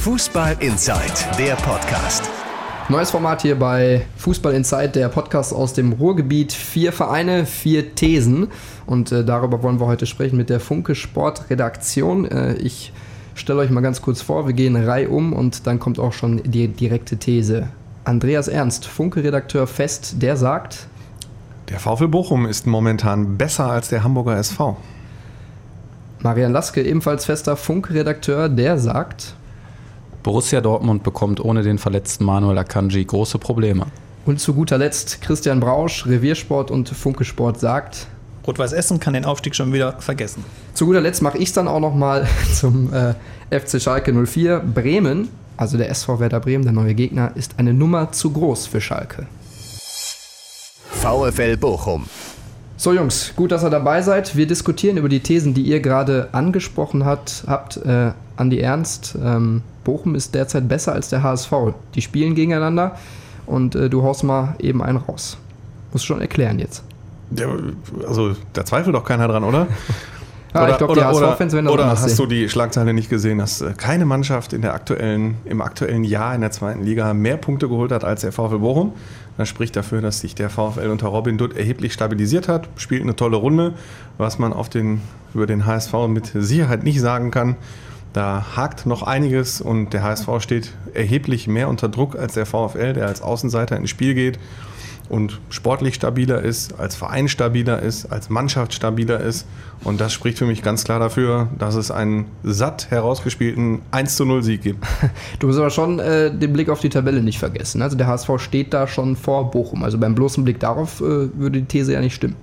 Fußball Inside, der Podcast. Neues Format hier bei Fußball Inside, der Podcast aus dem Ruhrgebiet. Vier Vereine, vier Thesen. Und äh, darüber wollen wir heute sprechen mit der Funke Sportredaktion. Äh, ich stelle euch mal ganz kurz vor, wir gehen Reihe um und dann kommt auch schon die direkte These. Andreas Ernst, Funke-Redakteur fest, der sagt. Der VfL Bochum ist momentan besser als der Hamburger SV. Marian Laske, ebenfalls fester Funke-Redakteur, der sagt. Borussia Dortmund bekommt ohne den verletzten Manuel Akanji große Probleme. Und zu guter Letzt Christian Brausch, Reviersport und Funkesport sagt. Rot-Weiß Essen kann den Aufstieg schon wieder vergessen. Zu guter Letzt mache ich es dann auch nochmal zum äh, FC Schalke 04. Bremen, also der SV Werder Bremen, der neue Gegner, ist eine Nummer zu groß für Schalke. VfL Bochum. So Jungs, gut, dass ihr dabei seid. Wir diskutieren über die Thesen, die ihr gerade angesprochen hat, habt. Äh, Andi Ernst, ähm, Bochum ist derzeit besser als der HSV. Die spielen gegeneinander und äh, du haust mal eben einen raus. Muss schon erklären jetzt. Der, also da zweifelt doch keiner dran, oder? Ja, oder, ich glaube, die HSV-Fans werden das Oder hast sehen. du die Schlagzeile nicht gesehen, dass äh, keine Mannschaft in der aktuellen, im aktuellen Jahr in der zweiten Liga mehr Punkte geholt hat als der VfL Bochum? Das spricht dafür, dass sich der VfL unter Robin Dutt erheblich stabilisiert hat, spielt eine tolle Runde, was man auf den, über den HSV mit Sicherheit nicht sagen kann. Da hakt noch einiges und der HSV steht erheblich mehr unter Druck als der VfL, der als Außenseiter ins Spiel geht und sportlich stabiler ist, als Verein stabiler ist, als Mannschaft stabiler ist. Und das spricht für mich ganz klar dafür, dass es einen satt herausgespielten 1 zu 0 Sieg gibt. Du musst aber schon äh, den Blick auf die Tabelle nicht vergessen. Also der HSV steht da schon vor Bochum. Also beim bloßen Blick darauf äh, würde die These ja nicht stimmen.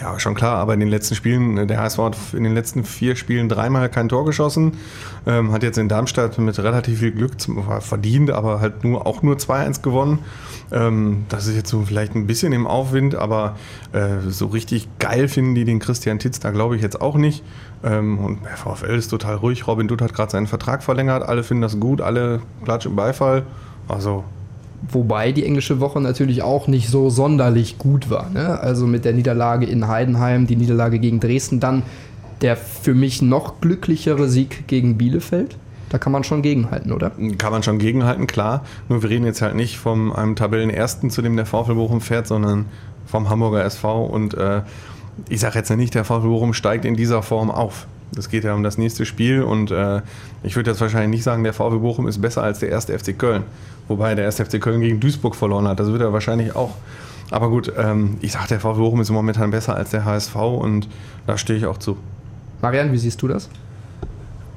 Ja, schon klar, aber in den letzten Spielen, äh, der HSV hat in den letzten vier Spielen dreimal kein Tor geschossen, ähm, hat jetzt in Darmstadt mit relativ viel Glück verdient, aber halt nur auch nur 2-1 gewonnen. Ähm, das ist jetzt so vielleicht ein bisschen im Aufwind, aber äh, so richtig geil finden die den Christian Titz da glaube ich jetzt auch nicht. Ähm, und der VfL ist total ruhig. Robin Dutt hat gerade seinen Vertrag verlängert, alle finden das gut, alle klatschen Beifall. Also Wobei die englische Woche natürlich auch nicht so sonderlich gut war. Ne? Also mit der Niederlage in Heidenheim, die Niederlage gegen Dresden, dann der für mich noch glücklichere Sieg gegen Bielefeld. Da kann man schon gegenhalten, oder? Kann man schon gegenhalten, klar. Nur wir reden jetzt halt nicht von einem Tabellenersten, zu dem der VfL Bochum fährt, sondern vom Hamburger SV. Und äh, ich sage jetzt nicht, der VfL Bochum steigt in dieser Form auf. Es geht ja um das nächste Spiel und äh, ich würde jetzt wahrscheinlich nicht sagen, der VfB Bochum ist besser als der erste FC Köln. Wobei der erste FC Köln gegen Duisburg verloren hat. Das wird er wahrscheinlich auch. Aber gut, ähm, ich sage, der VfB Bochum ist momentan besser als der HSV und da stehe ich auch zu. Marian, wie siehst du das?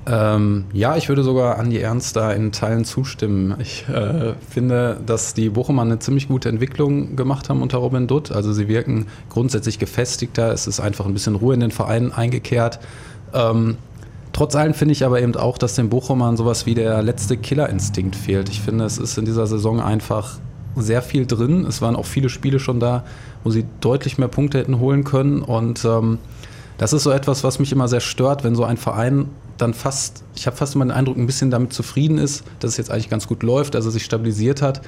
Ähm, ja, ich würde sogar Andi Ernst da in Teilen zustimmen. Ich äh, finde, dass die Bochumer eine ziemlich gute Entwicklung gemacht haben unter Robin Dutt. Also sie wirken grundsätzlich gefestigter. Es ist einfach ein bisschen Ruhe in den Verein eingekehrt. Ähm, trotz allem finde ich aber eben auch, dass den Bochumern sowas wie der letzte Killerinstinkt fehlt. Ich finde, es ist in dieser Saison einfach sehr viel drin. Es waren auch viele Spiele schon da, wo sie deutlich mehr Punkte hätten holen können. Und ähm, das ist so etwas, was mich immer sehr stört, wenn so ein Verein dann fast, ich habe fast immer den Eindruck, ein bisschen damit zufrieden ist, dass es jetzt eigentlich ganz gut läuft, dass er sich stabilisiert hat,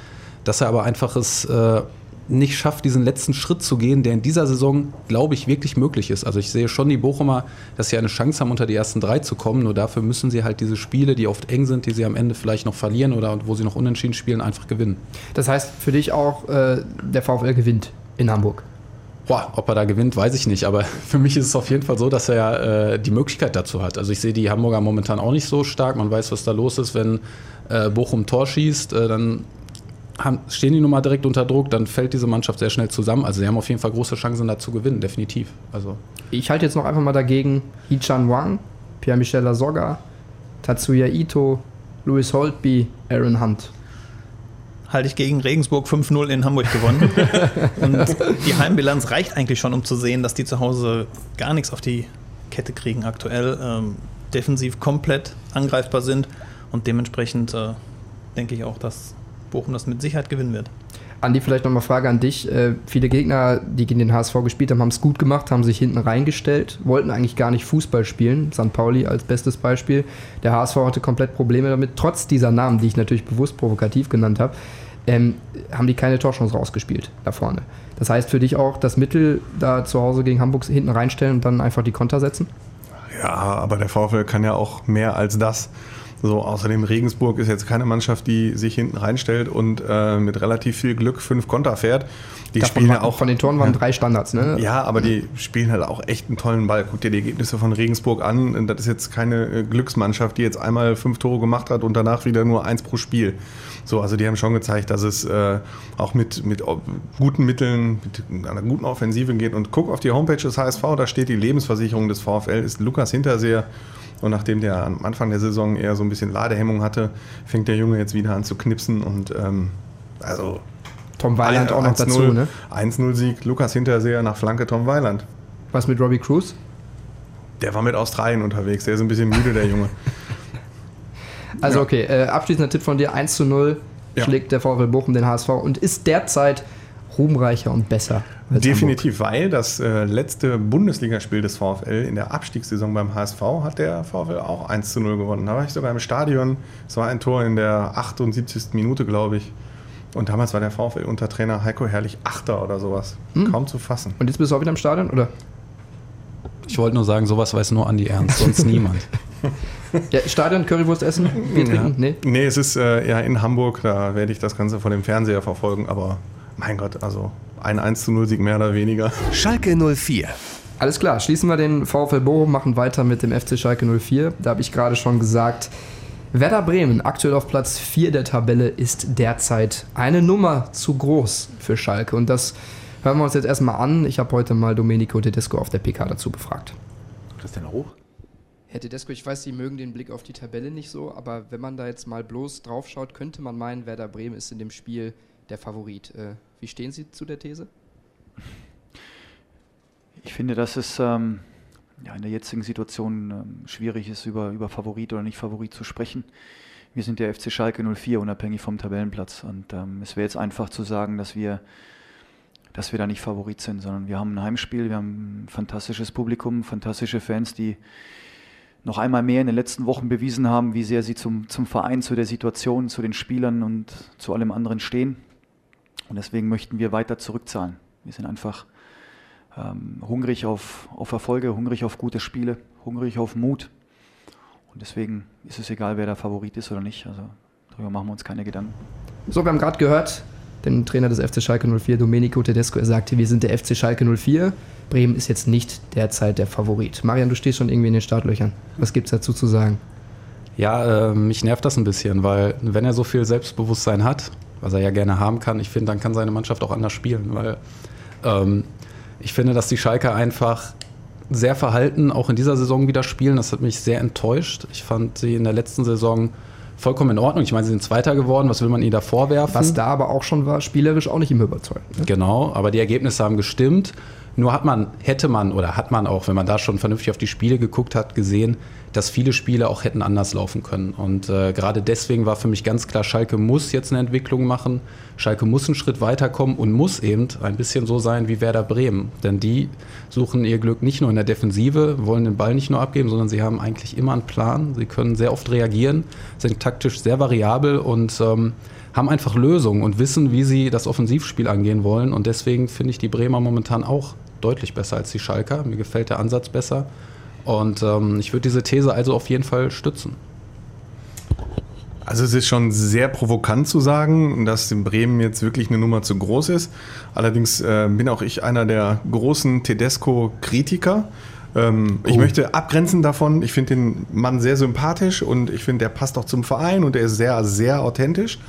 dass er aber einfach es äh, nicht schafft, diesen letzten Schritt zu gehen, der in dieser Saison, glaube ich, wirklich möglich ist. Also ich sehe schon die Bochumer, dass sie eine Chance haben, unter die ersten drei zu kommen. Nur dafür müssen sie halt diese Spiele, die oft eng sind, die sie am Ende vielleicht noch verlieren oder wo sie noch unentschieden spielen, einfach gewinnen. Das heißt für dich auch, äh, der VfL gewinnt in Hamburg? Boah, ob er da gewinnt, weiß ich nicht. Aber für mich ist es auf jeden Fall so, dass er äh, die Möglichkeit dazu hat. Also ich sehe die Hamburger momentan auch nicht so stark. Man weiß, was da los ist, wenn äh, Bochum Tor schießt. Äh, dann haben, stehen die nun mal direkt unter Druck, dann fällt diese Mannschaft sehr schnell zusammen. Also sie haben auf jeden Fall große Chancen da zu gewinnen, definitiv. Also. Ich halte jetzt noch einfach mal dagegen Hichan Wang, Pierre-Michel Lasogga, Tatsuya Ito, Louis Holtby, Aaron Hunt. Halte ich gegen Regensburg 5-0 in Hamburg gewonnen. Und die Heimbilanz reicht eigentlich schon, um zu sehen, dass die zu Hause gar nichts auf die Kette kriegen aktuell. Ähm, defensiv komplett angreifbar sind und dementsprechend äh, denke ich auch, dass Bochum das mit Sicherheit gewinnen wird. Andi, vielleicht nochmal Frage an dich. Äh, viele Gegner, die gegen den HSV gespielt haben, haben es gut gemacht, haben sich hinten reingestellt, wollten eigentlich gar nicht Fußball spielen. St. Pauli als bestes Beispiel. Der HSV hatte komplett Probleme damit, trotz dieser Namen, die ich natürlich bewusst provokativ genannt habe, ähm, haben die keine Torchance rausgespielt da vorne. Das heißt für dich auch, das Mittel da zu Hause gegen Hamburg hinten reinstellen und dann einfach die Konter setzen? Ja, aber der VfL kann ja auch mehr als das. So, außerdem Regensburg ist jetzt keine Mannschaft, die sich hinten reinstellt und äh, mit relativ viel Glück fünf Konter fährt. Die Davon spielen ja auch Von den Toren waren drei Standards, ne? ja, aber die spielen halt auch echt einen tollen Ball. Guck dir die Ergebnisse von Regensburg an. Das ist jetzt keine äh, Glücksmannschaft, die jetzt einmal fünf Tore gemacht hat und danach wieder nur eins pro Spiel. So, also die haben schon gezeigt, dass es äh, auch mit, mit guten Mitteln, mit einer guten Offensive geht. Und guck auf die Homepage des HSV, da steht die Lebensversicherung des VfL, ist Lukas Hinterseher. Und nachdem der am Anfang der Saison eher so ein bisschen Ladehemmung hatte, fängt der Junge jetzt wieder an zu knipsen. Und ähm, also Tom Weiland auch noch 1-0 dazu, ne? 1-0-Sieg, Lukas Hinterseher nach Flanke Tom Weiland. Was mit Robbie Cruz? Der war mit Australien unterwegs, der ist ein bisschen müde, der Junge. Also Ja. okay, äh, abschließender Tipp von dir, 1 zu 0 Ja. schlägt der VfL Bochum den HSV und ist derzeit ruhmreicher und besser. als Definitiv, weil das äh, letzte Bundesligaspiel des VfL in der Abstiegssaison beim HSV hat der VfL auch 1 zu 0 gewonnen. Da war ich sogar im Stadion. Es war ein Tor in der 78. Minute, glaube ich. Und damals war der VfL unter Trainer Heiko Herrlich Achter oder sowas. Kaum zu fassen. Hamburg. Und jetzt bist du auch wieder im Stadion, oder? Ich wollte nur sagen, sowas weiß nur Andi Ernst, sonst niemand. Ja, Stadion, Currywurst essen, Bier trinken? Nee. Nee, es ist äh, ja in Hamburg, da werde ich das Ganze vor dem Fernseher verfolgen, aber mein Gott, also ein 1 zu 0 Sieg mehr oder weniger. Schalke 04. Alles klar, schließen wir den VfL Bochum, machen weiter mit dem FC Schalke 04. Da habe ich gerade schon gesagt, Werder Bremen, aktuell auf Platz 4 der Tabelle, ist derzeit eine Nummer zu groß für Schalke. Und das hören wir uns jetzt erstmal an. Ich habe heute mal Domenico Tedesco auf der PK dazu befragt. Christian Hoch? Herr Tedesco, ich weiß, Sie mögen den Blick auf die Tabelle nicht so, aber wenn man da jetzt mal bloß drauf schaut, könnte man meinen, Werder Bremen ist in dem Spiel der Favorit. Äh, wie stehen Sie zu der These? Ich finde, dass es ähm, ja, in der jetzigen Situation ähm, schwierig ist, über, über Favorit oder nicht Favorit zu sprechen. Wir sind der FC Schalke 04, unabhängig vom Tabellenplatz. Und ähm, es wäre jetzt einfach zu sagen, dass wir, dass wir da nicht Favorit sind, sondern wir haben ein Heimspiel, wir haben ein fantastisches Publikum, fantastische Fans, die noch einmal mehr in den letzten Wochen bewiesen haben, wie sehr sie zum, zum Verein, zu der Situation, zu den Spielern und zu allem anderen stehen. Und deswegen möchten wir weiter zurückzahlen. Wir sind einfach ähm, hungrig auf, auf Erfolge, hungrig auf gute Spiele, hungrig auf Mut. Und deswegen ist es egal, wer der Favorit ist oder nicht. Also darüber machen wir uns keine Gedanken. So, wir haben gerade gehört, den Trainer des FC Schalke 04, Domenico Tedesco, er sagte, wir sind der FC Schalke 04. Bremen ist jetzt nicht derzeit der Favorit. Marian, du stehst schon irgendwie in den Startlöchern. Was gibt es dazu zu sagen? Ja, äh, mich nervt das ein bisschen, weil wenn er so viel Selbstbewusstsein hat, was er ja gerne haben kann, ich finde, dann kann seine Mannschaft auch anders spielen, weil ähm, ich finde, dass die Schalker einfach sehr verhalten auch in dieser Saison wieder spielen. Das hat mich sehr enttäuscht. Ich fand sie in der letzten Saison vollkommen in Ordnung. Ich meine, sie sind Zweiter geworden. Was will man ihnen da vorwerfen? Was da aber auch schon war, spielerisch auch nicht immer überzeugend. Ne? Genau, aber die Ergebnisse haben gestimmt. Nur hat man, hätte man oder hat man auch, wenn man da schon vernünftig auf die Spiele geguckt hat, gesehen, dass viele Spiele auch hätten anders laufen können. Und äh, gerade deswegen war für mich ganz klar, Schalke muss jetzt eine Entwicklung machen. Schalke muss einen Schritt weiterkommen und muss eben ein bisschen so sein wie Werder Bremen. Denn die suchen ihr Glück nicht nur in der Defensive, wollen den Ball nicht nur abgeben, sondern sie haben eigentlich immer einen Plan. Sie können sehr oft reagieren, sind taktisch sehr variabel und ähm, haben einfach Lösungen und wissen, wie sie das Offensivspiel angehen wollen. Und deswegen finde ich die Bremer momentan auch deutlich besser als die Schalker. Mir gefällt der Ansatz besser. Und ähm, ich würde diese These also auf jeden Fall stützen. Also es ist schon sehr provokant zu sagen, dass in Bremen jetzt wirklich eine Nummer zu groß ist. Allerdings äh, bin auch ich einer der großen Tedesco-Kritiker. Ähm, Ich möchte abgrenzen davon. Ich finde den Mann sehr sympathisch und ich finde, der passt auch zum Verein und er ist sehr, sehr authentisch.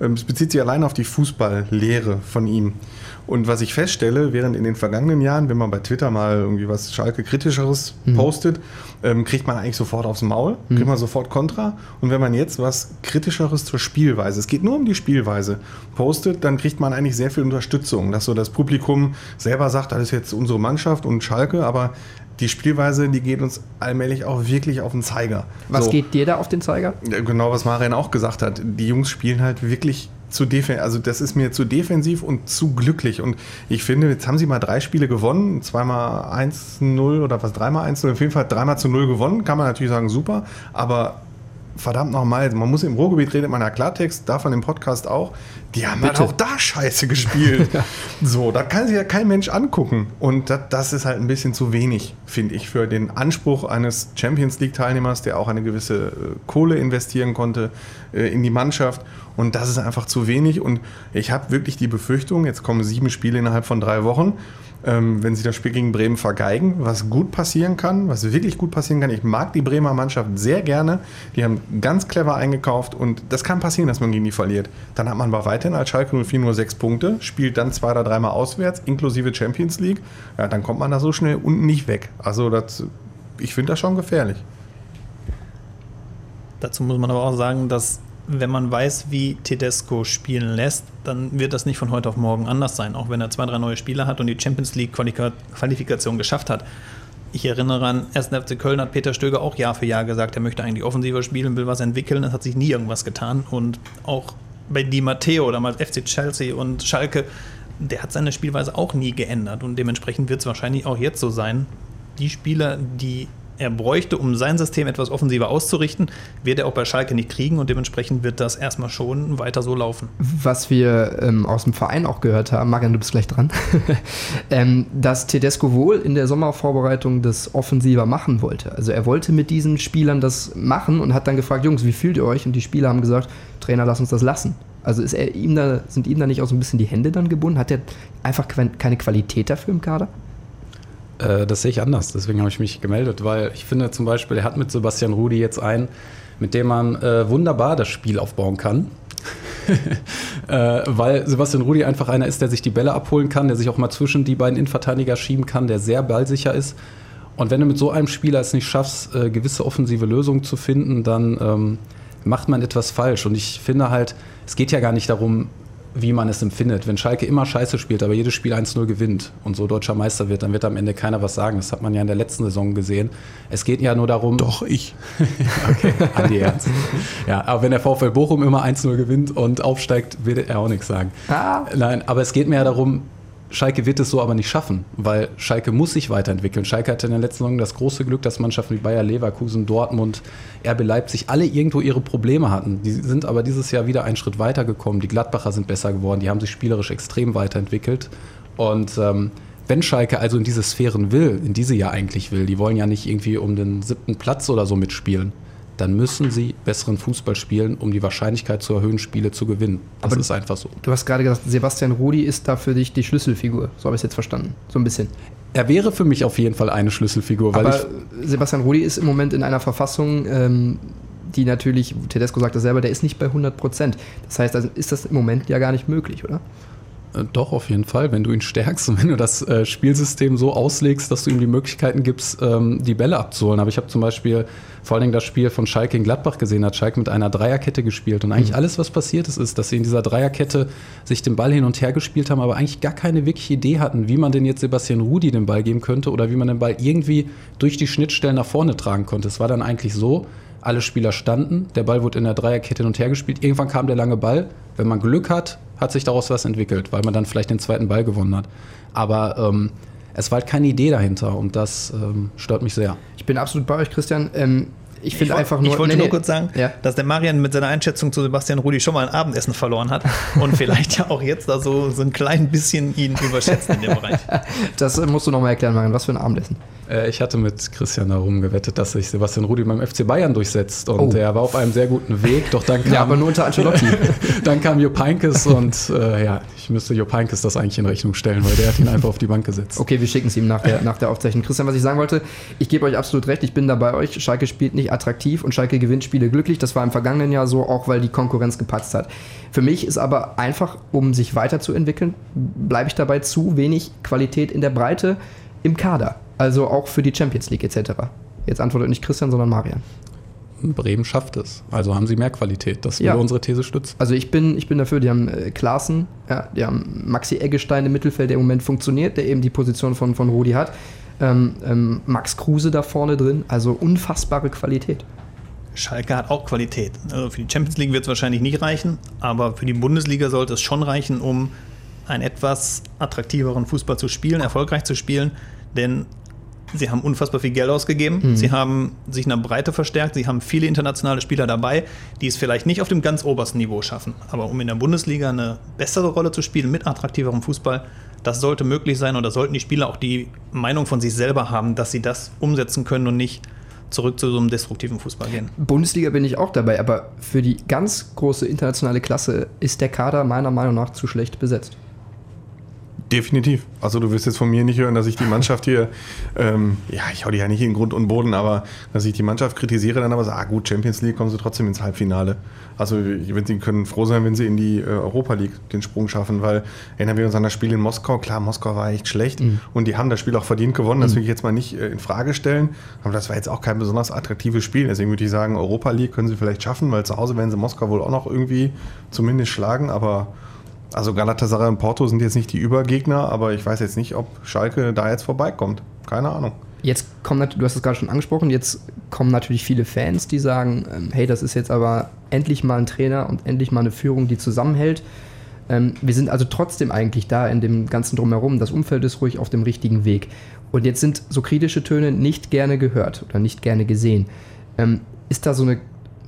Ähm, Es bezieht sich allein auf die Fußballlehre von ihm. Und was ich feststelle, während in den vergangenen Jahren, wenn man bei Twitter mal irgendwie was Schalke-Kritischeres postet, ähm, kriegt man eigentlich sofort aufs Maul, kriegt man sofort Kontra. Und wenn man jetzt was Kritischeres zur Spielweise, es geht nur um die Spielweise, postet, dann kriegt man eigentlich sehr viel Unterstützung, dass so das Publikum selber sagt, das ist jetzt unsere Mannschaft und Schalke, aber die Spielweise, die geht uns allmählich auch wirklich auf den Zeiger. Was So. geht dir da auf den Zeiger? Genau, was Marian auch gesagt hat. Die Jungs spielen halt wirklich zu defensiv. Also, das ist mir zu defensiv und zu glücklich. Und ich finde, jetzt haben sie mal drei Spiele gewonnen. Zweimal 1-0 oder was, dreimal 1-0. Auf jeden Fall dreimal zu 0 gewonnen. Kann man natürlich sagen, super. Aber verdammt nochmal, man muss im Ruhrgebiet redet man ja Klartext, davon im Podcast auch, die haben halt auch da scheiße gespielt. so, da kann sich ja kein Mensch angucken. Und das, das ist halt ein bisschen zu wenig, finde ich, für den Anspruch eines Champions League-Teilnehmers, der auch eine gewisse äh, Kohle investieren konnte äh, in die Mannschaft. Und das ist einfach zu wenig. Und ich habe wirklich die Befürchtung, jetzt kommen sieben Spiele innerhalb von drei Wochen ähm, wenn sie das Spiel gegen Bremen vergeigen, was gut passieren kann, was wirklich gut passieren kann. Ich mag die Bremer Mannschaft sehr gerne. Die haben ganz clever eingekauft und das kann passieren, dass man gegen die verliert. Dann hat man aber weiterhin als Schalke 04 nur sechs Punkte, spielt dann zwei oder dreimal auswärts, inklusive Champions League. Ja, dann kommt man da so schnell unten nicht weg. Also das, ich finde das schon gefährlich. Dazu muss man aber auch sagen, dass wenn man weiß, wie Tedesco spielen lässt, dann wird das nicht von heute auf morgen anders sein, auch wenn er zwei, drei neue Spieler hat und die Champions League Qualifikation geschafft hat. Ich erinnere an 1. FC Köln hat Peter Stöger auch Jahr für Jahr gesagt, er möchte eigentlich offensiver spielen, will was entwickeln. Es hat sich nie irgendwas getan. Und auch bei Di Matteo, damals FC Chelsea und Schalke, der hat seine Spielweise auch nie geändert. Und dementsprechend wird es wahrscheinlich auch jetzt so sein. Die Spieler, die er bräuchte, um sein System etwas offensiver auszurichten, wird er auch bei Schalke nicht kriegen und dementsprechend wird das erstmal schon weiter so laufen. Was wir ähm, aus dem Verein auch gehört haben, Marian, du bist gleich dran, ähm, dass Tedesco wohl in der Sommervorbereitung das offensiver machen wollte. Also er wollte mit diesen Spielern das machen und hat dann gefragt, Jungs, wie fühlt ihr euch? Und die Spieler haben gesagt, Trainer, lass uns das lassen. Also er ihm da, sind ihm da nicht auch so ein bisschen die Hände dann gebunden? Hat er einfach keine Qualität dafür im Kader? Äh, das sehe ich anders. Deswegen habe ich mich gemeldet, weil ich finde zum Beispiel, er hat mit Sebastian Rudi jetzt einen, mit dem man äh, wunderbar das Spiel aufbauen kann. äh, weil Sebastian Rudi einfach einer ist, der sich die Bälle abholen kann, der sich auch mal zwischen die beiden Innenverteidiger schieben kann, der sehr ballsicher ist. Und wenn du mit so einem Spieler es nicht schaffst, äh, gewisse offensive Lösungen zu finden, dann ähm, macht man etwas falsch. Und ich finde halt, es geht ja gar nicht darum, wie man es empfindet. Wenn Schalke immer scheiße spielt, aber jedes Spiel 1-0 gewinnt und so deutscher Meister wird, dann wird am Ende keiner was sagen. Das hat man ja in der letzten Saison gesehen. Es geht ja nur darum. Doch, ich. okay, Andi Ernst. Ja, aber wenn der VfL Bochum immer 1-0 gewinnt und aufsteigt, wird er auch nichts sagen. Ah. Nein, aber es geht mir ja darum, Schalke wird es so aber nicht schaffen, weil Schalke muss sich weiterentwickeln. Schalke hatte in der letzten Saison das große Glück, dass Mannschaften wie Bayer Leverkusen, Dortmund, RB Leipzig alle irgendwo ihre Probleme hatten. Die sind aber dieses Jahr wieder einen Schritt weiter gekommen. Die Gladbacher sind besser geworden, die haben sich spielerisch extrem weiterentwickelt. Und ähm, wenn Schalke also in diese Sphären will, in diese ja eigentlich will, die wollen ja nicht irgendwie um den siebten Platz oder so mitspielen dann müssen sie besseren Fußball spielen, um die Wahrscheinlichkeit zu erhöhen, Spiele zu gewinnen. Das Aber ist einfach so. Du hast gerade gesagt, Sebastian Rudi ist da für dich die Schlüsselfigur. So habe ich es jetzt verstanden. So ein bisschen. Er wäre für mich auf jeden Fall eine Schlüsselfigur. Weil Aber Sebastian Rudi ist im Moment in einer Verfassung, ähm, die natürlich, Tedesco sagt das selber, der ist nicht bei 100 Prozent. Das heißt, also ist das im Moment ja gar nicht möglich, oder? Äh, doch, auf jeden Fall. Wenn du ihn stärkst und wenn du das äh, Spielsystem so auslegst, dass du ihm die Möglichkeiten gibst, ähm, die Bälle abzuholen. Aber ich habe zum Beispiel vor allen Dingen das Spiel von Schalke in Gladbach gesehen, hat Schalke mit einer Dreierkette gespielt. Und eigentlich mhm. alles, was passiert ist, ist, dass sie in dieser Dreierkette sich den Ball hin und her gespielt haben, aber eigentlich gar keine wirkliche Idee hatten, wie man denn jetzt Sebastian Rudi den Ball geben könnte oder wie man den Ball irgendwie durch die Schnittstellen nach vorne tragen konnte. Es war dann eigentlich so, alle Spieler standen, der Ball wurde in der Dreierkette hin und her gespielt. Irgendwann kam der lange Ball. Wenn man Glück hat, hat sich daraus was entwickelt, weil man dann vielleicht den zweiten Ball gewonnen hat. Aber ähm, es war halt keine Idee dahinter und das ähm, stört mich sehr. Ich bin absolut bei euch, Christian. Ähm, ich finde einfach nur. Ich wollte nee, nur kurz sagen, ja. dass der Marian mit seiner Einschätzung zu Sebastian Rudi schon mal ein Abendessen verloren hat und vielleicht ja auch jetzt da so, so ein klein bisschen ihn überschätzt in dem Bereich. Das musst du nochmal erklären, Marian. Was für ein Abendessen? Äh, ich hatte mit Christian darum gewettet, dass sich Sebastian Rudi beim FC Bayern durchsetzt und oh. er war auf einem sehr guten Weg. Doch dann kam, ja, aber nur unter Ancelotti. dann kam Jupp Heynckes und äh, ja, ich müsste Jupp Heynckes das eigentlich in Rechnung stellen, weil der hat ihn einfach auf die Bank gesetzt. Okay, wir schicken es ihm nach der, nach der Aufzeichnung. Christian, was ich sagen wollte, ich gebe euch absolut recht, ich bin da bei euch. Schalke spielt nicht attraktiv und Schalke gewinnt Spiele glücklich. Das war im vergangenen Jahr so, auch weil die Konkurrenz gepatzt hat. Für mich ist aber einfach, um sich weiterzuentwickeln, bleibe ich dabei zu wenig Qualität in der Breite im Kader. Also auch für die Champions League etc. Jetzt antwortet nicht Christian, sondern Marian. Bremen schafft es. Also haben sie mehr Qualität. Das würde ja. unsere These stützen. Also ich bin, ich bin dafür, die haben äh, Klaassen, ja, die haben Maxi Eggestein im Mittelfeld, der im Moment funktioniert, der eben die Position von, von Rudi hat. Ähm, ähm, Max Kruse da vorne drin, also unfassbare Qualität. Schalke hat auch Qualität. Also für die Champions League wird es wahrscheinlich nicht reichen, aber für die Bundesliga sollte es schon reichen, um einen etwas attraktiveren Fußball zu spielen, erfolgreich zu spielen. Denn Sie haben unfassbar viel Geld ausgegeben. Mhm. Sie haben sich in der Breite verstärkt. Sie haben viele internationale Spieler dabei, die es vielleicht nicht auf dem ganz obersten Niveau schaffen. Aber um in der Bundesliga eine bessere Rolle zu spielen mit attraktiverem Fußball, das sollte möglich sein und da sollten die Spieler auch die Meinung von sich selber haben, dass sie das umsetzen können und nicht zurück zu so einem destruktiven Fußball gehen. Bundesliga bin ich auch dabei, aber für die ganz große internationale Klasse ist der Kader meiner Meinung nach zu schlecht besetzt. Definitiv. Also du wirst jetzt von mir nicht hören, dass ich die Mannschaft hier, ähm, ja, ich hau die ja nicht in Grund und Boden, aber dass ich die Mannschaft kritisiere, dann aber sage, ah gut, Champions League kommen sie trotzdem ins Halbfinale. Also wenn sie können froh sein, wenn sie in die äh, Europa League den Sprung schaffen, weil erinnern wir uns an das Spiel in Moskau, klar, Moskau war echt schlecht mhm. und die haben das Spiel auch verdient gewonnen, das mhm. will ich jetzt mal nicht äh, in Frage stellen, aber das war jetzt auch kein besonders attraktives Spiel, deswegen würde ich sagen, Europa League können sie vielleicht schaffen, weil zu Hause werden sie Moskau wohl auch noch irgendwie zumindest schlagen, aber also Galatasaray und Porto sind jetzt nicht die Übergegner, aber ich weiß jetzt nicht, ob Schalke da jetzt vorbeikommt. Keine Ahnung. Jetzt kommen, du hast es gerade schon angesprochen, jetzt kommen natürlich viele Fans, die sagen, ähm, hey, das ist jetzt aber endlich mal ein Trainer und endlich mal eine Führung, die zusammenhält. Ähm, wir sind also trotzdem eigentlich da in dem ganzen Drumherum. Das Umfeld ist ruhig auf dem richtigen Weg. Und jetzt sind so kritische Töne nicht gerne gehört oder nicht gerne gesehen. Ähm, ist da so eine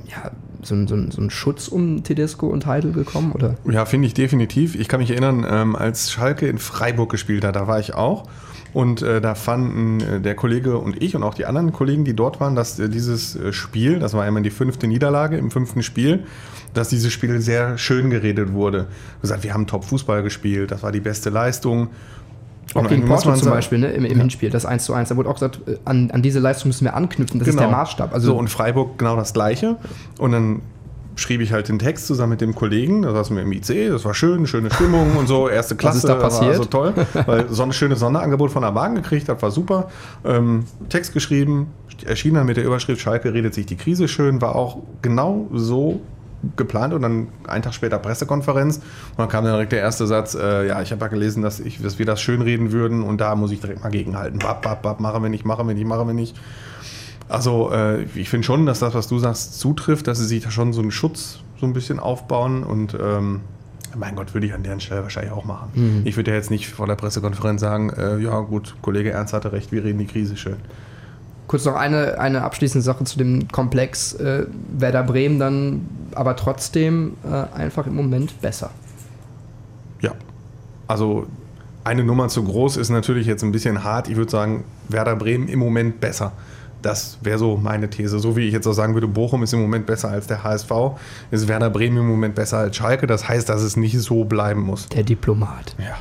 ja, so ein, so, so ein, Schutz um Tedesco und Heidel gekommen? Oder? Ja, finde ich definitiv. Ich kann mich erinnern, ähm, als Schalke in Freiburg gespielt hat, da war ich auch. Und äh, da fanden äh, der Kollege und ich und auch die anderen Kollegen, die dort waren, dass äh, dieses äh, Spiel, das war einmal die fünfte Niederlage im fünften Spiel, dass dieses Spiel sehr schön geredet wurde. Gesagt, wir haben Top-Fußball gespielt, das war die beste Leistung. Auch gegen Porto zum Beispiel ne, im, im ja. Hinspiel, das 1 zu 1. Da wurde auch gesagt, äh, an, an diese Leistung müssen wir anknüpfen, das genau. ist der. Maßstab. Also so, und Freiburg genau das Gleiche. Und dann schrieb ich halt den Text zusammen mit dem Kollegen, da saßen wir im IC, das war schön, schöne Stimmung und so, erste Klasse, Was ist da passiert? war so toll, weil so ein schönes Sonderangebot von der Bahn gekriegt hat, war super. Ähm, Text geschrieben, erschien dann mit der Überschrift Schalke redet sich die Krise schön, war auch genau so geplant und dann einen Tag später Pressekonferenz und dann kam dann direkt der erste Satz, äh, ja, ich habe ja gelesen, dass, ich, dass wir das schön reden würden und da muss ich direkt mal gegenhalten. Bap, bap, bap, machen wir nicht, machen wir nicht, machen wir nicht. Also äh, ich finde schon, dass das, was du sagst, zutrifft, dass sie sich da schon so einen Schutz so ein bisschen aufbauen und ähm, mein Gott, würde ich an deren Stelle wahrscheinlich auch machen. Mhm. Ich würde ja jetzt nicht vor der Pressekonferenz sagen, äh, ja gut, Kollege Ernst hatte recht, wir reden die Krise schön. Kurz noch eine, eine abschließende Sache zu dem Komplex äh, Werder Bremen dann aber trotzdem äh, einfach im Moment besser. Ja, also eine Nummer zu groß ist natürlich jetzt ein bisschen hart. Ich würde sagen, Werder Bremen im Moment besser. Das wäre so meine These. So wie ich jetzt auch sagen würde, Bochum ist im Moment besser als der HSV, ist Werder Bremen im Moment besser als Schalke. Das heißt, dass es nicht so bleiben muss. Der Diplomat. Ja.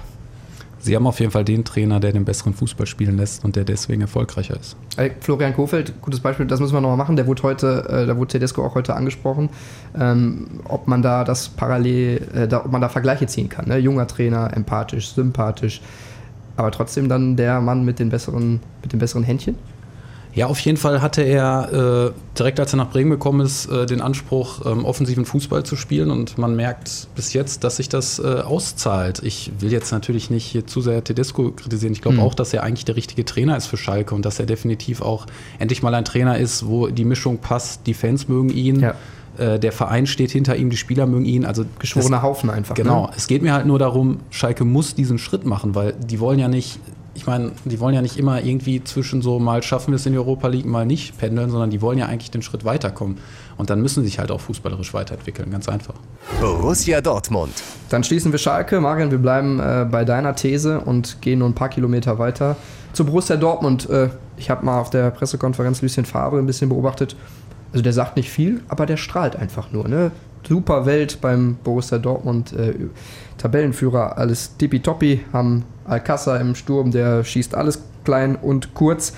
Sie haben auf jeden Fall den Trainer, der den besseren Fußball spielen lässt und der deswegen erfolgreicher ist. Florian Kofeld, gutes Beispiel, das müssen wir nochmal machen. Der wurde heute, äh, da wurde Tedesco auch heute angesprochen, ähm, ob man da das parallel, äh, da, ob man da Vergleiche ziehen kann. Ne? Junger Trainer, empathisch, sympathisch, aber trotzdem dann der Mann mit den besseren, mit den besseren Händchen. Ja, auf jeden Fall hatte er äh, direkt als er nach Bremen gekommen ist, äh, den Anspruch, ähm, offensiven Fußball zu spielen und man merkt bis jetzt, dass sich das äh, auszahlt. Ich will jetzt natürlich nicht hier zu sehr Tedesco kritisieren. Ich glaube mhm. auch, dass er eigentlich der richtige Trainer ist für Schalke und dass er definitiv auch endlich mal ein Trainer ist, wo die Mischung passt, die Fans mögen ihn. Ja äh, der Verein steht hinter ihm, die Spieler mögen ihn. Also geschworener Haufen einfach. Genau. Ne? Es geht mir halt nur darum, Schalke muss diesen Schritt machen, weil die wollen ja nicht ich meine, die wollen ja nicht immer irgendwie zwischen so mal schaffen wir es in die Europa League, mal nicht pendeln, sondern die wollen ja eigentlich den Schritt weiterkommen. Und dann müssen sie sich halt auch fußballerisch weiterentwickeln, ganz einfach. Borussia Dortmund. Dann schließen wir Schalke. Marian, wir bleiben äh, bei deiner These und gehen nur ein paar Kilometer weiter zu Borussia Dortmund. Äh, ich habe mal auf der Pressekonferenz Lucien Favre ein bisschen beobachtet. Also der sagt nicht viel, aber der strahlt einfach nur. Ne? Super Welt beim Borussia Dortmund. Äh, Tabellenführer, alles tippitoppi, haben Alcázar im Sturm, der schießt alles klein und kurz.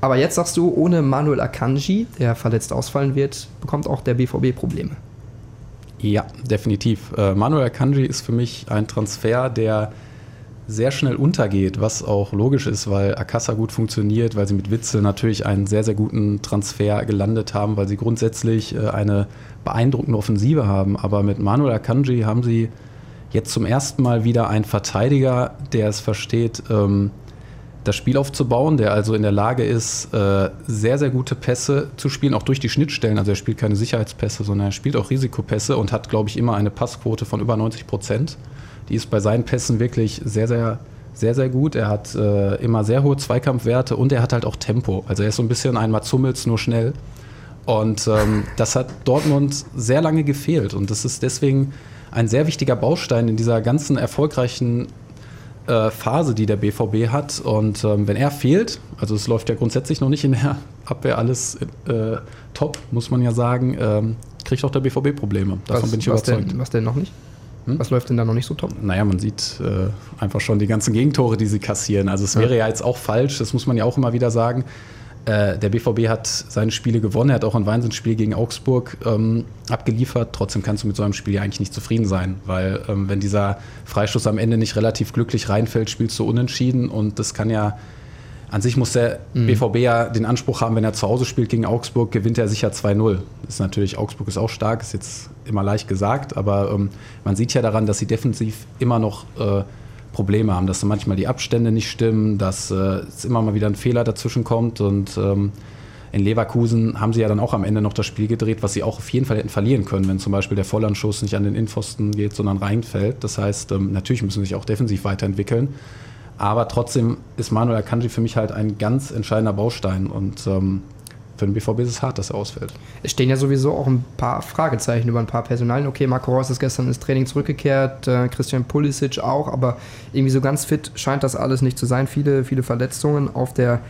Aber jetzt sagst du, ohne Manuel Akanji, der verletzt ausfallen wird, bekommt auch der BVB Probleme. Ja, definitiv. Äh, Manuel Akanji ist für mich ein Transfer, der sehr schnell untergeht, was auch logisch ist, weil Akassa gut funktioniert, weil sie mit Witze natürlich einen sehr, sehr guten Transfer gelandet haben, weil sie grundsätzlich äh, eine beeindruckende Offensive haben. Aber mit Manuel Akanji haben sie jetzt zum ersten Mal wieder ein Verteidiger, der es versteht, ähm, das Spiel aufzubauen, der also in der Lage ist, äh, sehr, sehr gute Pässe zu spielen, auch durch die Schnittstellen. Also er spielt keine Sicherheitspässe, sondern er spielt auch Risikopässe und hat, glaube ich, immer eine Passquote von über 90 Prozent. Die ist bei seinen Pässen wirklich sehr, sehr, sehr, sehr gut. Er hat äh, immer sehr hohe Zweikampfwerte und er hat halt auch Tempo. Also er ist so ein bisschen ein Mats Hummels, nur schnell. Und ähm, das hat Dortmund sehr lange gefehlt. Und das ist deswegen ein sehr wichtiger Baustein in dieser ganzen erfolgreichen äh, Phase, die der BVB hat. Und ähm, wenn er fehlt, also es läuft ja grundsätzlich noch nicht in der Abwehr alles äh, top, muss man ja sagen, ähm, kriegt auch der BVB Probleme. Davon was, bin ich was überzeugt. Denn, was denn noch nicht? Hm? Was läuft denn da noch nicht so top? Naja, man sieht äh, einfach schon die ganzen Gegentore, die sie kassieren. Also es wäre ja. ja jetzt auch falsch, das muss man ja auch immer wieder sagen. Äh, der BVB hat seine Spiele gewonnen, er hat auch ein Wahnsinnsspiel gegen Augsburg ähm, abgeliefert. Trotzdem kannst du mit so einem Spiel ja eigentlich nicht zufrieden sein, weil ähm, wenn dieser Freistoß am Ende nicht relativ glücklich reinfällt, spielst du unentschieden und das kann ja an sich muss der mhm. BVB ja den Anspruch haben, wenn er zu Hause spielt gegen Augsburg, gewinnt er sicher 2-0. Ist natürlich, Augsburg ist auch stark, ist jetzt immer leicht gesagt, aber ähm, man sieht ja daran, dass sie defensiv immer noch äh, Probleme haben, dass manchmal die Abstände nicht stimmen, dass äh, es immer mal wieder ein Fehler dazwischen kommt und ähm, in Leverkusen haben sie ja dann auch am Ende noch das Spiel gedreht, was sie auch auf jeden Fall hätten verlieren können, wenn zum Beispiel der Vollandschuss nicht an den Innenpfosten geht, sondern reinfällt. Das heißt, ähm, natürlich müssen sie sich auch defensiv weiterentwickeln. Aber trotzdem ist Manuel Akanji für mich halt ein ganz entscheidender Baustein und ähm, für den BVB ist es hart, dass er ausfällt. Es stehen ja sowieso auch ein paar Fragezeichen über ein paar Personalien. Okay, Marco Reus ist gestern ins Training zurückgekehrt, äh, Christian Pulisic auch, aber irgendwie so ganz fit scheint das alles nicht zu sein. Viele, viele Verletzungen auf der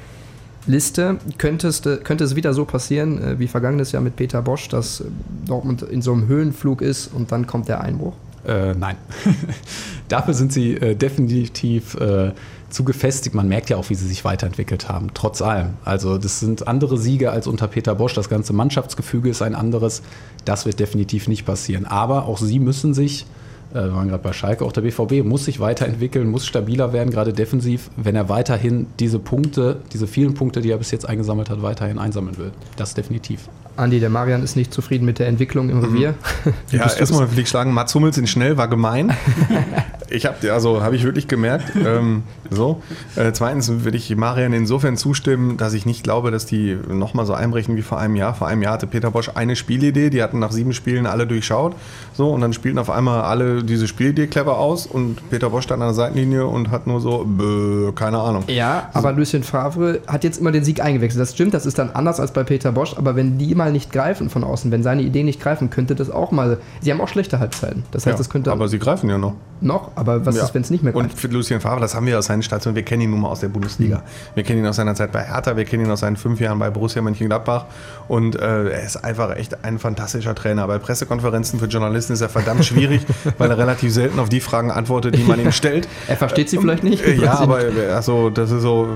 Liste. Könntest, könnte es wieder so passieren, äh, wie vergangenes Jahr mit Peter Bosch, dass Dortmund in so einem Höhenflug ist und dann kommt der Einbruch? Äh, nein. Dafür sind sie äh, definitiv äh, zu gefestigt. Man merkt ja auch, wie sie sich weiterentwickelt haben, trotz allem. Also das sind andere Siege als unter Peter Bosch. Das ganze Mannschaftsgefüge ist ein anderes. Das wird definitiv nicht passieren. Aber auch sie müssen sich äh, wir waren gerade bei Schalke, auch der BVB muss sich weiterentwickeln, muss stabiler werden, gerade defensiv, wenn er weiterhin diese Punkte, diese vielen Punkte, die er bis jetzt eingesammelt hat, weiterhin einsammeln will. Das definitiv. Andi, der Marian ist nicht zufrieden mit der Entwicklung im Revier. Mhm. ja, erstmal will ich schlagen, Mats Hummels in schnell war gemein. ich habe also habe ich wirklich gemerkt. Ähm, so. Äh, zweitens will ich Marian insofern zustimmen, dass ich nicht glaube, dass die nochmal so einbrechen wie vor einem Jahr. Vor einem Jahr hatte Peter Bosch eine Spielidee, die hatten nach sieben Spielen alle durchschaut. So, und dann spielten auf einmal alle diese Spielidee clever aus und Peter Bosch stand an der Seitenlinie und hat nur so, bäh, keine Ahnung. Ja, aber Lucien Favre hat jetzt immer den Sieg eingewechselt. Das stimmt, das ist dann anders als bei Peter Bosch, aber wenn die mal nicht greifen von außen, wenn seine Ideen nicht greifen, könnte das auch mal. Sie haben auch schlechte Halbzeiten. Das heißt, ja, das könnte. Aber sie greifen ja noch. Noch, aber was ja. ist, wenn es nicht mehr greift? Und für Lucien Favre, das haben wir aus seinen Stationen, wir kennen ihn nun mal aus der Bundesliga. Mhm. Wir kennen ihn aus seiner Zeit bei Hertha, wir kennen ihn aus seinen fünf Jahren bei Borussia Mönchengladbach und äh, er ist einfach echt ein fantastischer Trainer. Bei Pressekonferenzen für Journalisten ist er verdammt schwierig, weil er relativ selten auf die Fragen antwortet, die man ihm stellt. er versteht sie vielleicht nicht. Ja, aber also, das ist so,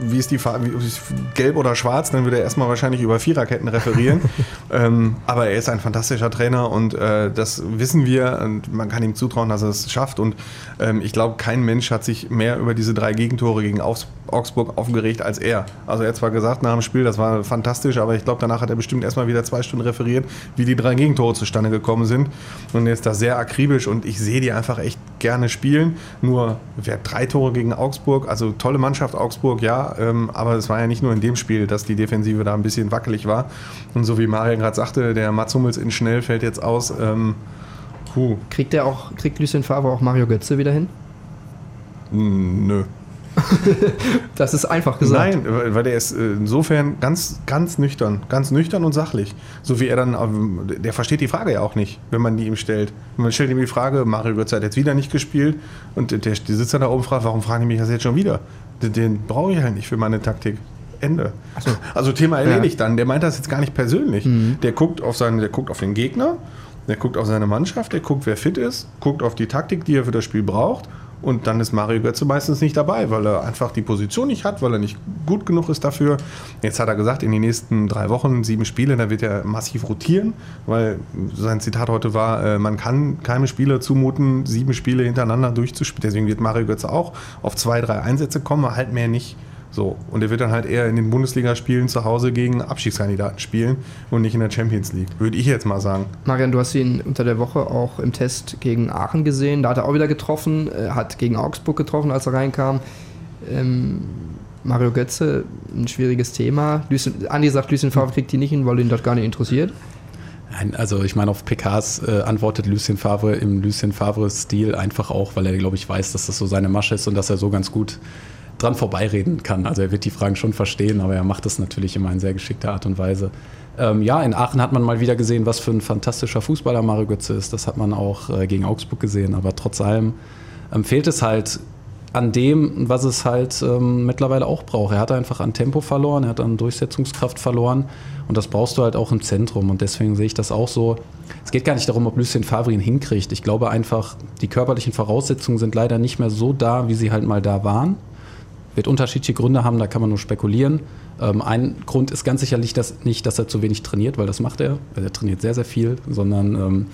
wie ist die Farbe, gelb oder schwarz, dann würde er erstmal wahrscheinlich über Viererketten referieren. ähm, aber er ist ein fantastischer Trainer und äh, das wissen wir und man kann ihm zutrauen, dass er es schafft. Und ähm, ich glaube, kein Mensch hat sich mehr über diese drei Gegentore gegen Augsburg aufgeregt als er. Also er hat zwar gesagt nach dem Spiel, das war fantastisch, aber ich glaube, danach hat er bestimmt erstmal wieder zwei Stunden referiert, wie die drei Gegentore zustande gekommen sind. Und er ist da sehr akribisch und ich sehe die einfach echt gerne spielen. Nur, wer drei Tore gegen Augsburg, also tolle Mannschaft Augsburg, ja, ähm, aber es war ja nicht nur in dem Spiel, dass die Defensive da ein bisschen wackelig war. Und so wie Marian gerade sagte, der Mats Hummels in Schnell fällt jetzt aus. Ähm, Kriegt der auch, kriegt Lucien Favre auch Mario Götze wieder hin? Nö. das ist einfach gesagt. Nein, weil der ist äh, insofern ganz, ganz nüchtern, ganz nüchtern und sachlich. So wie er dann, ähm, der versteht die Frage ja auch nicht, wenn man die ihm stellt. Man stellt ihm die Frage, Mario Götze hat jetzt wieder nicht gespielt und der, der sitzt dann da oben und fragt, warum fragen die mich das jetzt schon wieder? Den, den brauche ich halt nicht für meine Taktik. Ende. So. Also Thema erledigt ja. dann. Der meint das jetzt gar nicht persönlich. Mhm. Der guckt auf seinen, der guckt auf den Gegner, der guckt auf seine Mannschaft, der guckt, wer fit ist, guckt auf die Taktik, die er für das Spiel braucht. Und dann ist Mario Götze meistens nicht dabei, weil er einfach die Position nicht hat, weil er nicht gut genug ist dafür. Jetzt hat er gesagt, in den nächsten drei Wochen sieben Spiele, da wird er massiv rotieren, weil sein Zitat heute war, äh, man kann keinem Spieler zumuten, sieben Spiele hintereinander durchzuspielen. Deswegen wird Mario Götze auch auf zwei, drei Einsätze kommen, halt mehr nicht. So, und er wird dann halt eher in den Bundesligaspielen zu Hause gegen Abstiegskandidaten spielen und nicht in der Champions League, würde ich jetzt mal sagen. Marian, du hast ihn unter der Woche auch im Test gegen Aachen gesehen. Da hat er auch wieder getroffen, äh, hat gegen Augsburg getroffen, als er reinkam. Ähm, Mario Götze, ein schwieriges Thema. Lucien, Andi sagt, Lucien Favre kriegt die nicht hin, weil ihn das gar nicht interessiert. Nein, also ich meine, auf PKs äh, antwortet Lucien Favre im Lucien Favre-Stil einfach auch, weil er, glaube ich, weiß, dass das so seine Masche ist und dass er so ganz gut dran vorbeireden kann. Also er wird die Fragen schon verstehen, aber er macht das natürlich immer in sehr geschickter Art und Weise. Ähm, ja, in Aachen hat man mal wieder gesehen, was für ein fantastischer Fußballer Mario Götze ist. Das hat man auch äh, gegen Augsburg gesehen. Aber trotz allem ähm, fehlt es halt an dem, was es halt ähm, mittlerweile auch braucht. Er hat einfach an Tempo verloren, er hat an Durchsetzungskraft verloren und das brauchst du halt auch im Zentrum und deswegen sehe ich das auch so. Es geht gar nicht darum, ob Lucien Favre ihn hinkriegt. Ich glaube einfach, die körperlichen Voraussetzungen sind leider nicht mehr so da, wie sie halt mal da waren. Wird unterschiedliche Gründe haben, da kann man nur spekulieren. Ähm, ein Grund ist ganz sicherlich dass, nicht, dass er zu wenig trainiert, weil das macht er. Er trainiert sehr, sehr viel, sondern ähm,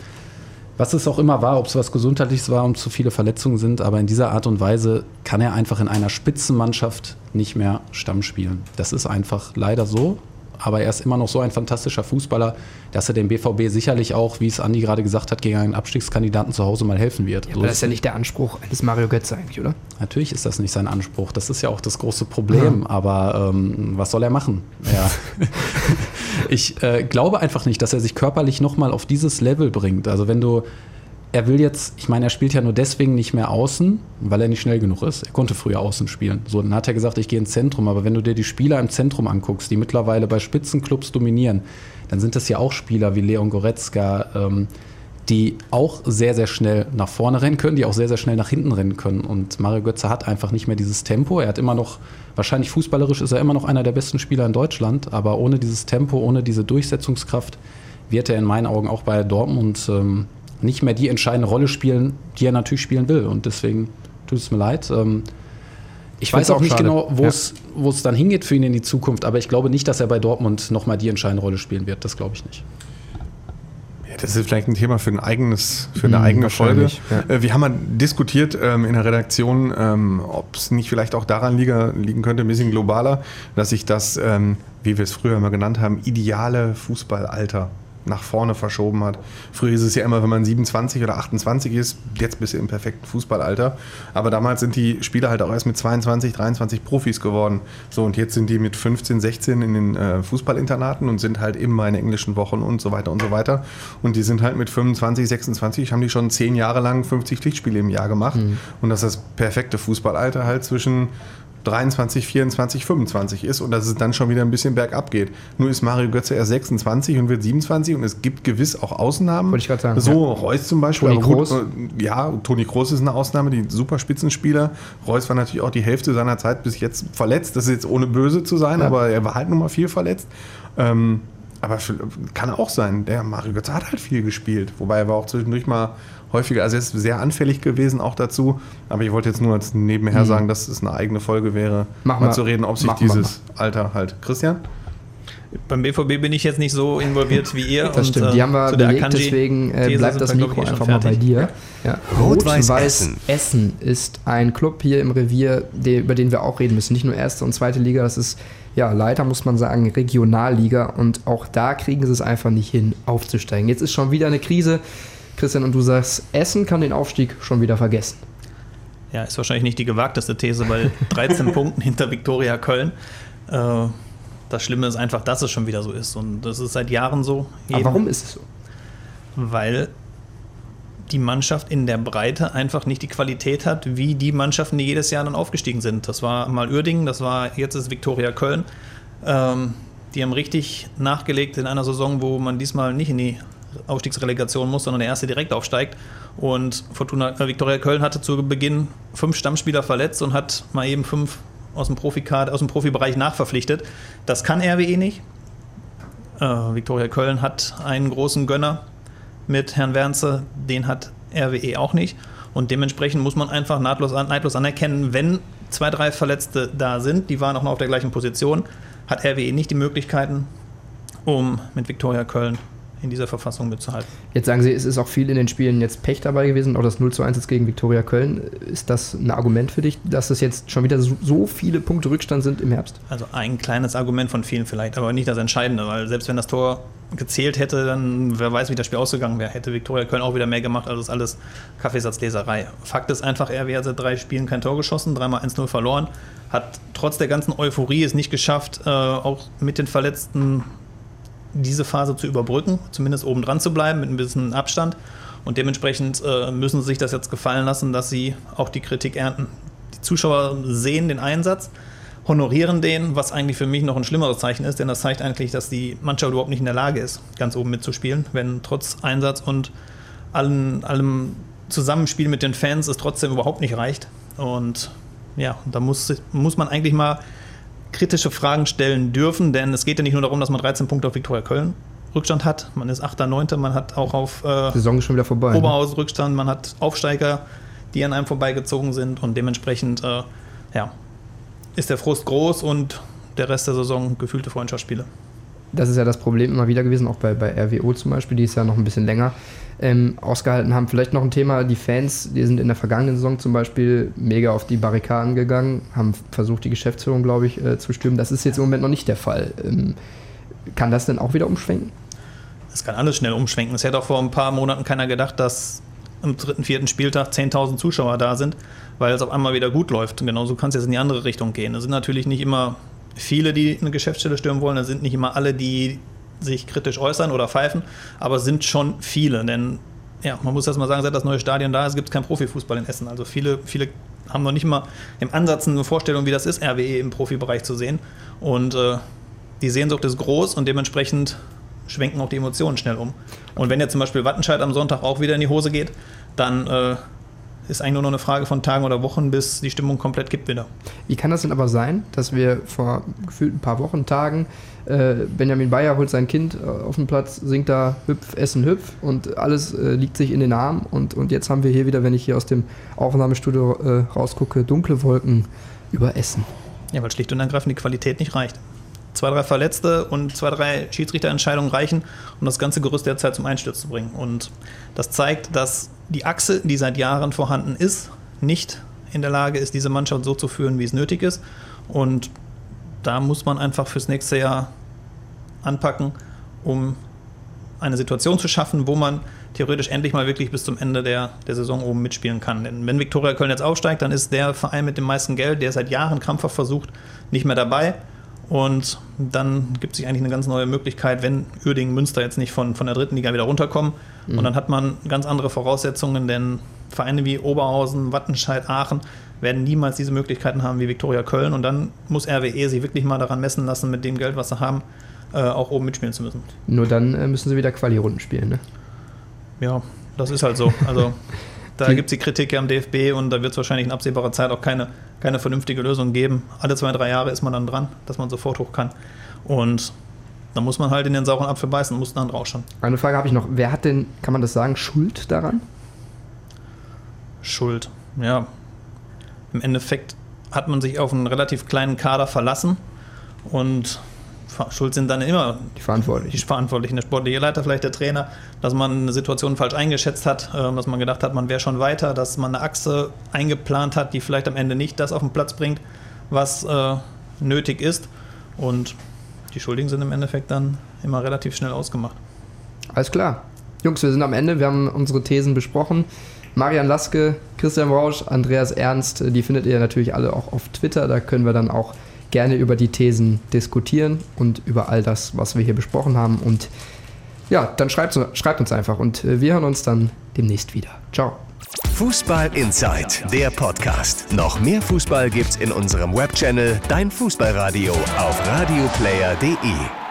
was es auch immer war, ob es was Gesundheitliches war und zu viele Verletzungen sind, aber in dieser Art und Weise kann er einfach in einer Spitzenmannschaft nicht mehr Stamm spielen. Das ist einfach leider so aber er ist immer noch so ein fantastischer Fußballer, dass er dem BVB sicherlich auch, wie es Andi gerade gesagt hat, gegen einen Abstiegskandidaten zu Hause mal helfen wird. Ja, so aber das ist ja nicht der Anspruch eines Mario Götze eigentlich, oder? Natürlich ist das nicht sein Anspruch. Das ist ja auch das große Problem. Ja. Aber ähm, was soll er machen? Ja. ich äh, glaube einfach nicht, dass er sich körperlich nochmal auf dieses Level bringt. Also wenn du er will jetzt, ich meine, er spielt ja nur deswegen nicht mehr außen, weil er nicht schnell genug ist. Er konnte früher außen spielen. So, dann hat er gesagt, ich gehe ins Zentrum. Aber wenn du dir die Spieler im Zentrum anguckst, die mittlerweile bei Spitzenclubs dominieren, dann sind das ja auch Spieler wie Leon Goretzka, ähm, die auch sehr, sehr schnell nach vorne rennen können, die auch sehr, sehr schnell nach hinten rennen können. Und Mario Götze hat einfach nicht mehr dieses Tempo. Er hat immer noch, wahrscheinlich fußballerisch ist er immer noch einer der besten Spieler in Deutschland, aber ohne dieses Tempo, ohne diese Durchsetzungskraft wird er in meinen Augen auch bei Dortmund ähm, nicht mehr die entscheidende Rolle spielen, die er natürlich spielen will. Und deswegen tut es mir leid. Ähm, ich, weiß auch, auch nicht schade. genau, wo es ja. dann hingeht für ihn in die Zukunft, aber ich glaube nicht, dass er bei Dortmund nochmal die entscheidende Rolle spielen wird. Das glaube ich nicht. Ja, das ist vielleicht ein Thema für, ein eigenes, für eine hm, eigene Folge. Ja. Äh, wir haben mal diskutiert ähm, in der Redaktion, ähm, ob es nicht vielleicht auch daran liege, liegen könnte, ein bisschen globaler, dass sich das, ähm, wie wir es früher immer genannt haben, ideale Fußballalter nach vorne verschoben hat. Früher ist es ja immer, wenn man 27 oder 28 ist, jetzt bist du im perfekten Fußballalter. Aber damals sind die Spieler halt auch erst mit 22, 23 Profis geworden. So, und jetzt sind die mit 15, 16 in den äh, Fußballinternaten und sind halt immer in englischen Wochen und so weiter und so weiter. Und die sind halt mit 25, 26, haben die schon zehn Jahre lang 50 Pflichtspiele im Jahr gemacht. Mhm. Und das ist das perfekte Fußballalter halt zwischen 23, 24, 25 ist und dass es dann schon wieder ein bisschen bergab geht. Nur ist Mario Götze erst 26 und wird 27 und es gibt gewiss auch Ausnahmen. Wollte ich gerade sagen. So, ja. Reus zum Beispiel. Toni. Gut, äh, ja, Toni Kroos ist eine Ausnahme, die super Spitzenspieler. Reus war natürlich auch die Hälfte seiner Zeit bis jetzt verletzt. Das ist jetzt ohne böse zu sein, ja. aber er war halt nun mal viel verletzt. Ähm, aber kann auch sein. Der Mario Götze hat halt viel gespielt. Wobei er war auch zwischendurch mal häufiger, also er ist sehr anfällig gewesen auch dazu. Aber ich wollte jetzt nur als nebenher mhm. sagen, dass es eine eigene Folge wäre, mach mal, mal zu reden, ob sich dieses Alter halt. Christian? Beim BVB bin ich jetzt nicht so involviert wie ihr. Das stimmt, die haben wir äh, belegt, deswegen äh, bleibt das Mikro einfach mal bei dir. Ja. Rot-Weiß Essen. Essen ist ein Club hier im Revier, der, über den wir auch reden müssen. Nicht nur erste und zweite Liga, das ist ja leider muss man sagen Regionalliga und auch da kriegen sie es einfach nicht hin, aufzusteigen. Jetzt ist schon wieder eine Krise. Christian, und du sagst, Essen kann den Aufstieg schon wieder vergessen. Ja, ist wahrscheinlich nicht die gewagteste These, weil 13 Punkten hinter Viktoria Köln. Äh, das Schlimme ist einfach, dass es schon wieder so ist. Und das ist seit Jahren so. Aber warum ist es so? Weil die Mannschaft in der Breite einfach nicht die Qualität hat, wie die Mannschaften, die jedes Jahr dann aufgestiegen sind. Das war mal Uerdingen, das war jetzt ist Viktoria Köln. Ähm, die haben richtig nachgelegt in einer Saison, wo man diesmal nicht in die Aufstiegsrelegation muss, sondern der erste direkt aufsteigt. Und Fortuna äh, Viktoria Köln hatte zu Beginn fünf Stammspieler verletzt und hat mal eben fünf aus dem, aus dem Profibereich nachverpflichtet. Das kann RWE nicht. Äh, Viktoria Köln hat einen großen Gönner mit Herrn Wernze, den hat RWE auch nicht. Und dementsprechend muss man einfach nahtlos, neidlos anerkennen, wenn zwei, drei Verletzte da sind, die waren auch noch auf der gleichen Position, hat RWE nicht die Möglichkeiten, um mit Viktoria Köln in dieser Verfassung mitzuhalten. Jetzt sagen Sie, es ist auch viel in den Spielen jetzt Pech dabei gewesen, auch das 0 zu 1 jetzt gegen Viktoria Köln. Ist das ein Argument für dich, dass es jetzt schon wieder so viele Punkte Rückstand sind im Herbst? Also ein kleines Argument von vielen vielleicht, aber nicht das Entscheidende, weil selbst wenn das Tor gezählt hätte, dann wer weiß, wie das Spiel ausgegangen wäre, hätte Viktoria Köln auch wieder mehr gemacht, also ist alles Kaffeesatzleserei. Fakt ist einfach, er hat seit drei Spielen kein Tor geschossen, dreimal 1-0 verloren, hat trotz der ganzen Euphorie es nicht geschafft, äh, auch mit den Verletzten diese Phase zu überbrücken, zumindest oben dran zu bleiben mit ein bisschen Abstand. Und dementsprechend äh, müssen sie sich das jetzt gefallen lassen, dass sie auch die Kritik ernten. Die Zuschauer sehen den Einsatz, honorieren den, was eigentlich für mich noch ein schlimmeres Zeichen ist, denn das zeigt eigentlich, dass die Mannschaft überhaupt nicht in der Lage ist, ganz oben mitzuspielen, wenn trotz Einsatz und allen, allem Zusammenspiel mit den Fans es trotzdem überhaupt nicht reicht. Und ja, da muss, muss man eigentlich mal kritische Fragen stellen dürfen, denn es geht ja nicht nur darum, dass man 13 Punkte auf Viktoria Köln Rückstand hat. Man ist 8., 9., man hat auch auf äh, Saison schon wieder vorbei, ne? Oberhausen Rückstand, man hat Aufsteiger, die an einem vorbeigezogen sind und dementsprechend äh, ja, ist der Frust groß und der Rest der Saison gefühlte Freundschaftsspiele. Das ist ja das Problem immer wieder gewesen, auch bei, bei RWO zum Beispiel, die ist ja noch ein bisschen länger ähm, ausgehalten haben. Vielleicht noch ein Thema, die Fans, die sind in der vergangenen Saison zum Beispiel mega auf die Barrikaden gegangen, haben versucht, die Geschäftsführung, glaube ich, äh, zu stürmen. Das ist jetzt im Moment noch nicht der Fall. Ähm, kann das denn auch wieder umschwenken? Es kann alles schnell umschwenken. Es hätte auch vor ein paar Monaten keiner gedacht, dass am dritten, vierten Spieltag 10.000 Zuschauer da sind, weil es auf einmal wieder gut läuft. Genauso kann es jetzt in die andere Richtung gehen. Es sind natürlich nicht immer viele, die eine Geschäftsstelle stürmen wollen. Es sind nicht immer alle, die sich kritisch äußern oder pfeifen, aber es sind schon viele, denn ja, man muss erst mal sagen, seit das neue Stadion da ist, gibt es keinen Profifußball in Essen. Also viele, viele haben noch nicht mal im Ansatz eine Vorstellung, wie das ist, RWE im Profibereich zu sehen. Und äh, die Sehnsucht ist groß und dementsprechend schwenken auch die Emotionen schnell um. Und wenn jetzt zum Beispiel Wattenscheid am Sonntag auch wieder in die Hose geht, dann äh, ist eigentlich nur noch eine Frage von Tagen oder Wochen, bis die Stimmung komplett kippt wieder. Wie kann das denn aber sein, dass wir vor gefühlt ein paar Wochen, Tagen, äh, Benjamin Bayer holt sein Kind äh, auf den Platz, singt da Hüpf, Essen, Hüpf und alles äh, liegt sich in den Armen und, und jetzt haben wir hier wieder, wenn ich hier aus dem Aufnahmestudio äh, rausgucke, dunkle Wolken über Essen. Ja, weil schlicht und ergreifend die Qualität nicht reicht. Zwei, drei Verletzte und zwei, drei Schiedsrichterentscheidungen reichen, um das ganze Gerüst derzeit zum Einsturz zu bringen. Und das zeigt, dass die Achse, die seit Jahren vorhanden ist, nicht in der Lage ist, diese Mannschaft so zu führen, wie es nötig ist. Und da muss man einfach fürs nächste Jahr anpacken, um eine Situation zu schaffen, wo man theoretisch endlich mal wirklich bis zum Ende der, der Saison oben mitspielen kann. Denn wenn Viktoria Köln jetzt aufsteigt, dann ist der Verein mit dem meisten Geld, der seit Jahren krampfhaft versucht, nicht mehr dabei. Und dann gibt es sich eigentlich eine ganz neue Möglichkeit, wenn Uerdingen Münster jetzt nicht von, von der dritten Liga wieder runterkommen. Mhm. Und dann hat man ganz andere Voraussetzungen, denn Vereine wie Oberhausen, Wattenscheid, Aachen werden niemals diese Möglichkeiten haben wie Viktoria Köln. Und dann muss RWE sich wirklich mal daran messen lassen, mit dem Geld, was sie haben, äh, auch oben mitspielen zu müssen. Nur dann äh, müssen sie wieder Quali-Runden spielen, ne? Ja, das ist halt so. Also da gibt es die Kritik am DFB und da wird es wahrscheinlich in absehbarer Zeit auch keine, keine vernünftige Lösung geben. Alle zwei, drei Jahre ist man dann dran, dass man sofort hoch kann. Und da muss man halt in den sauren Apfel beißen und muss dann rausschauen. Eine Frage habe ich noch. Wer hat denn, kann man das sagen, Schuld daran? Schuld, ja. Im Endeffekt hat man sich auf einen relativ kleinen Kader verlassen und schuld sind dann immer die Verantwortlichen. Die Verantwortlichen, der sportliche Leiter, vielleicht der Trainer, dass man eine Situation falsch eingeschätzt hat, ähm, dass man gedacht hat, man wäre schon weiter, dass man eine Achse eingeplant hat, die vielleicht am Ende nicht das auf den Platz bringt, was äh, nötig ist. Und die Schuldigen sind im Endeffekt dann immer relativ schnell ausgemacht. Alles klar. Jungs, wir sind am Ende. Wir haben unsere Thesen besprochen. Marian Laske, Christian Rausch, Andreas Ernst, die findet ihr natürlich alle auch auf Twitter. Da können wir dann auch gerne über die Thesen diskutieren und über all das, was wir hier besprochen haben. Und ja, dann schreibt, schreibt uns einfach und äh, wir hören uns dann demnächst wieder. Ciao. Fußball Inside, der Podcast. Noch mehr Fußball gibt's in unserem Webchannel Dein Fußballradio auf radioplayer.de.